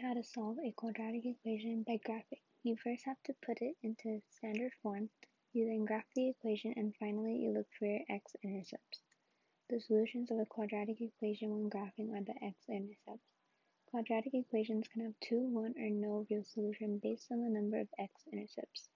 how to solve a quadratic equation by graphing. You first have to put it into standard form, you then graph the equation, and finally you look for your x-intercepts. The solutions of a quadratic equation when graphing are the x-intercepts. Quadratic equations can have two, one, or no real solution based on the number of x-intercepts.